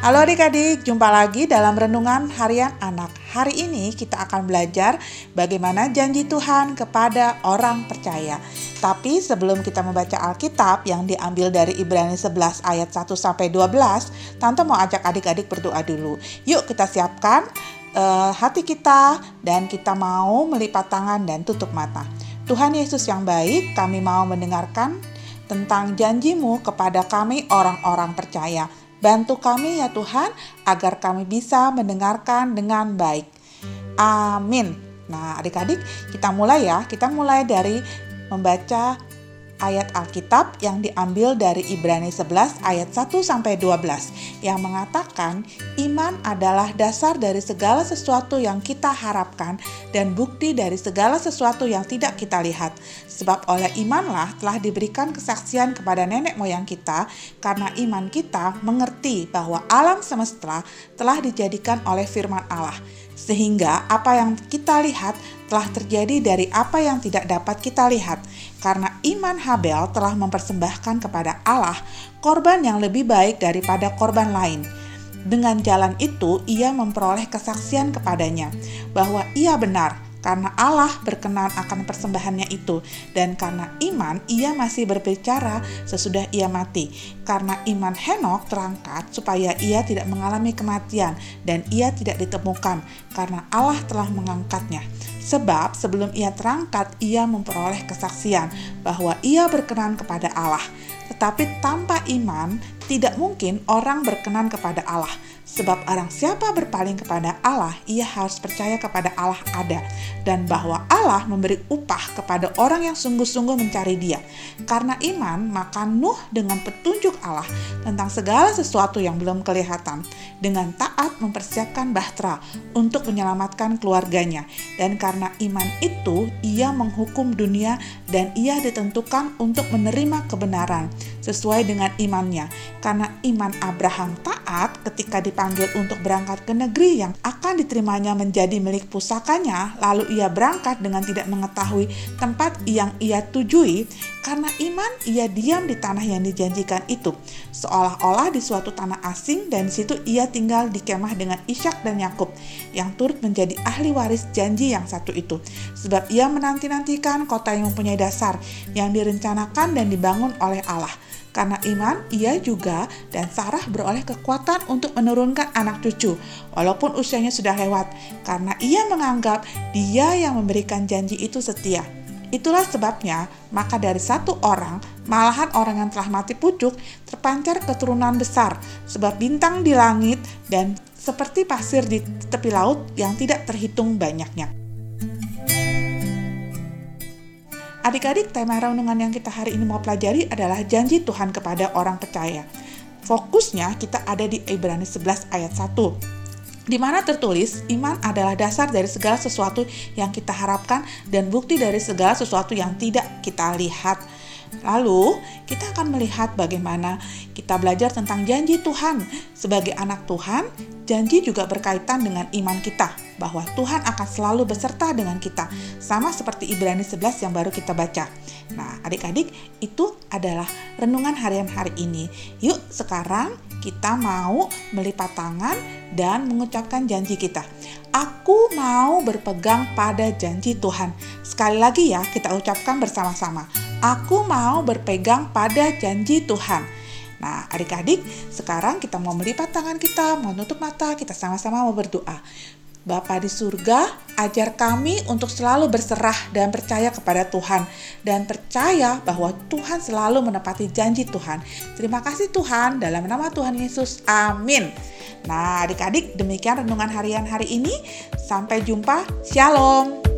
Halo adik-adik, jumpa lagi dalam Renungan Harian Anak. Hari ini kita akan belajar bagaimana janji Tuhan kepada orang percaya. Tapi sebelum kita membaca Alkitab yang diambil dari Ibrani 11 ayat 1 sampai 12, Tante mau ajak adik-adik berdoa dulu. Yuk kita siapkan uh, hati kita dan kita mau melipat tangan dan tutup mata. Tuhan Yesus yang baik, kami mau mendengarkan tentang janjimu kepada kami orang-orang percaya. Bantu kami ya Tuhan agar kami bisa mendengarkan dengan baik. Amin. Nah, adik-adik, kita mulai ya. Kita mulai dari membaca ayat Alkitab yang diambil dari Ibrani 11 ayat 1 sampai 12 yang mengatakan iman adalah dasar dari segala sesuatu yang kita harapkan dan bukti dari segala sesuatu yang tidak kita lihat. Sebab oleh imanlah telah diberikan kesaksian kepada nenek moyang kita karena iman kita mengerti bahwa alam semesta telah dijadikan oleh firman Allah sehingga apa yang kita lihat telah terjadi dari apa yang tidak dapat kita lihat, karena iman Habel telah mempersembahkan kepada Allah korban yang lebih baik daripada korban lain. Dengan jalan itu, ia memperoleh kesaksian kepadanya bahwa ia benar, karena Allah berkenan akan persembahannya itu, dan karena iman ia masih berbicara sesudah ia mati. Karena iman Henok terangkat supaya ia tidak mengalami kematian, dan ia tidak ditemukan, karena Allah telah mengangkatnya. Sebab sebelum ia terangkat, ia memperoleh kesaksian bahwa ia berkenan kepada Allah. Tetapi tanpa iman, tidak mungkin orang berkenan kepada Allah Sebab orang siapa berpaling kepada Allah, ia harus percaya kepada Allah ada, dan bahwa Allah memberi upah kepada orang yang sungguh-sungguh mencari Dia. Karena iman, maka Nuh dengan petunjuk Allah tentang segala sesuatu yang belum kelihatan, dengan taat mempersiapkan bahtera untuk menyelamatkan keluarganya. Dan karena iman itu, ia menghukum dunia dan ia ditentukan untuk menerima kebenaran sesuai dengan imannya. Karena iman Abraham taat ketika dipanggil untuk berangkat ke negeri yang akan diterimanya menjadi milik pusakanya, lalu ia berangkat dengan tidak mengetahui tempat yang ia tujui, karena iman ia diam di tanah yang dijanjikan itu, seolah-olah di suatu tanah asing dan di situ ia tinggal di kemah dengan Ishak dan Yakub yang turut menjadi ahli waris janji yang satu itu. Sebab ia menanti-nantikan kota yang mempunyai dasar yang direncanakan dan dibangun oleh Allah karena iman, ia juga dan Sarah beroleh kekuatan untuk menurunkan anak cucu, walaupun usianya sudah lewat, karena ia menganggap dia yang memberikan janji itu setia. Itulah sebabnya, maka dari satu orang, malahan orang yang telah mati pucuk, terpancar keturunan besar, sebab bintang di langit dan seperti pasir di tepi laut yang tidak terhitung banyaknya. Adik-adik, tema renungan yang kita hari ini mau pelajari adalah janji Tuhan kepada orang percaya. Fokusnya kita ada di Ibrani 11 ayat 1 di mana tertulis iman adalah dasar dari segala sesuatu yang kita harapkan dan bukti dari segala sesuatu yang tidak kita lihat. Lalu, kita akan melihat bagaimana kita belajar tentang janji Tuhan. Sebagai anak Tuhan, janji juga berkaitan dengan iman kita, bahwa Tuhan akan selalu beserta dengan kita, sama seperti Ibrani 11 yang baru kita baca. Nah, adik-adik, itu adalah renungan harian hari ini. Yuk, sekarang kita mau melipat tangan dan mengucapkan janji kita. Aku mau berpegang pada janji Tuhan. Sekali lagi ya, kita ucapkan bersama-sama Aku mau berpegang pada janji Tuhan. Nah, adik-adik, sekarang kita mau melipat tangan kita, mau nutup mata, kita sama-sama mau berdoa. Bapa di surga, ajar kami untuk selalu berserah dan percaya kepada Tuhan dan percaya bahwa Tuhan selalu menepati janji Tuhan. Terima kasih Tuhan, dalam nama Tuhan Yesus. Amin. Nah, adik-adik, demikian renungan harian hari ini. Sampai jumpa. Shalom.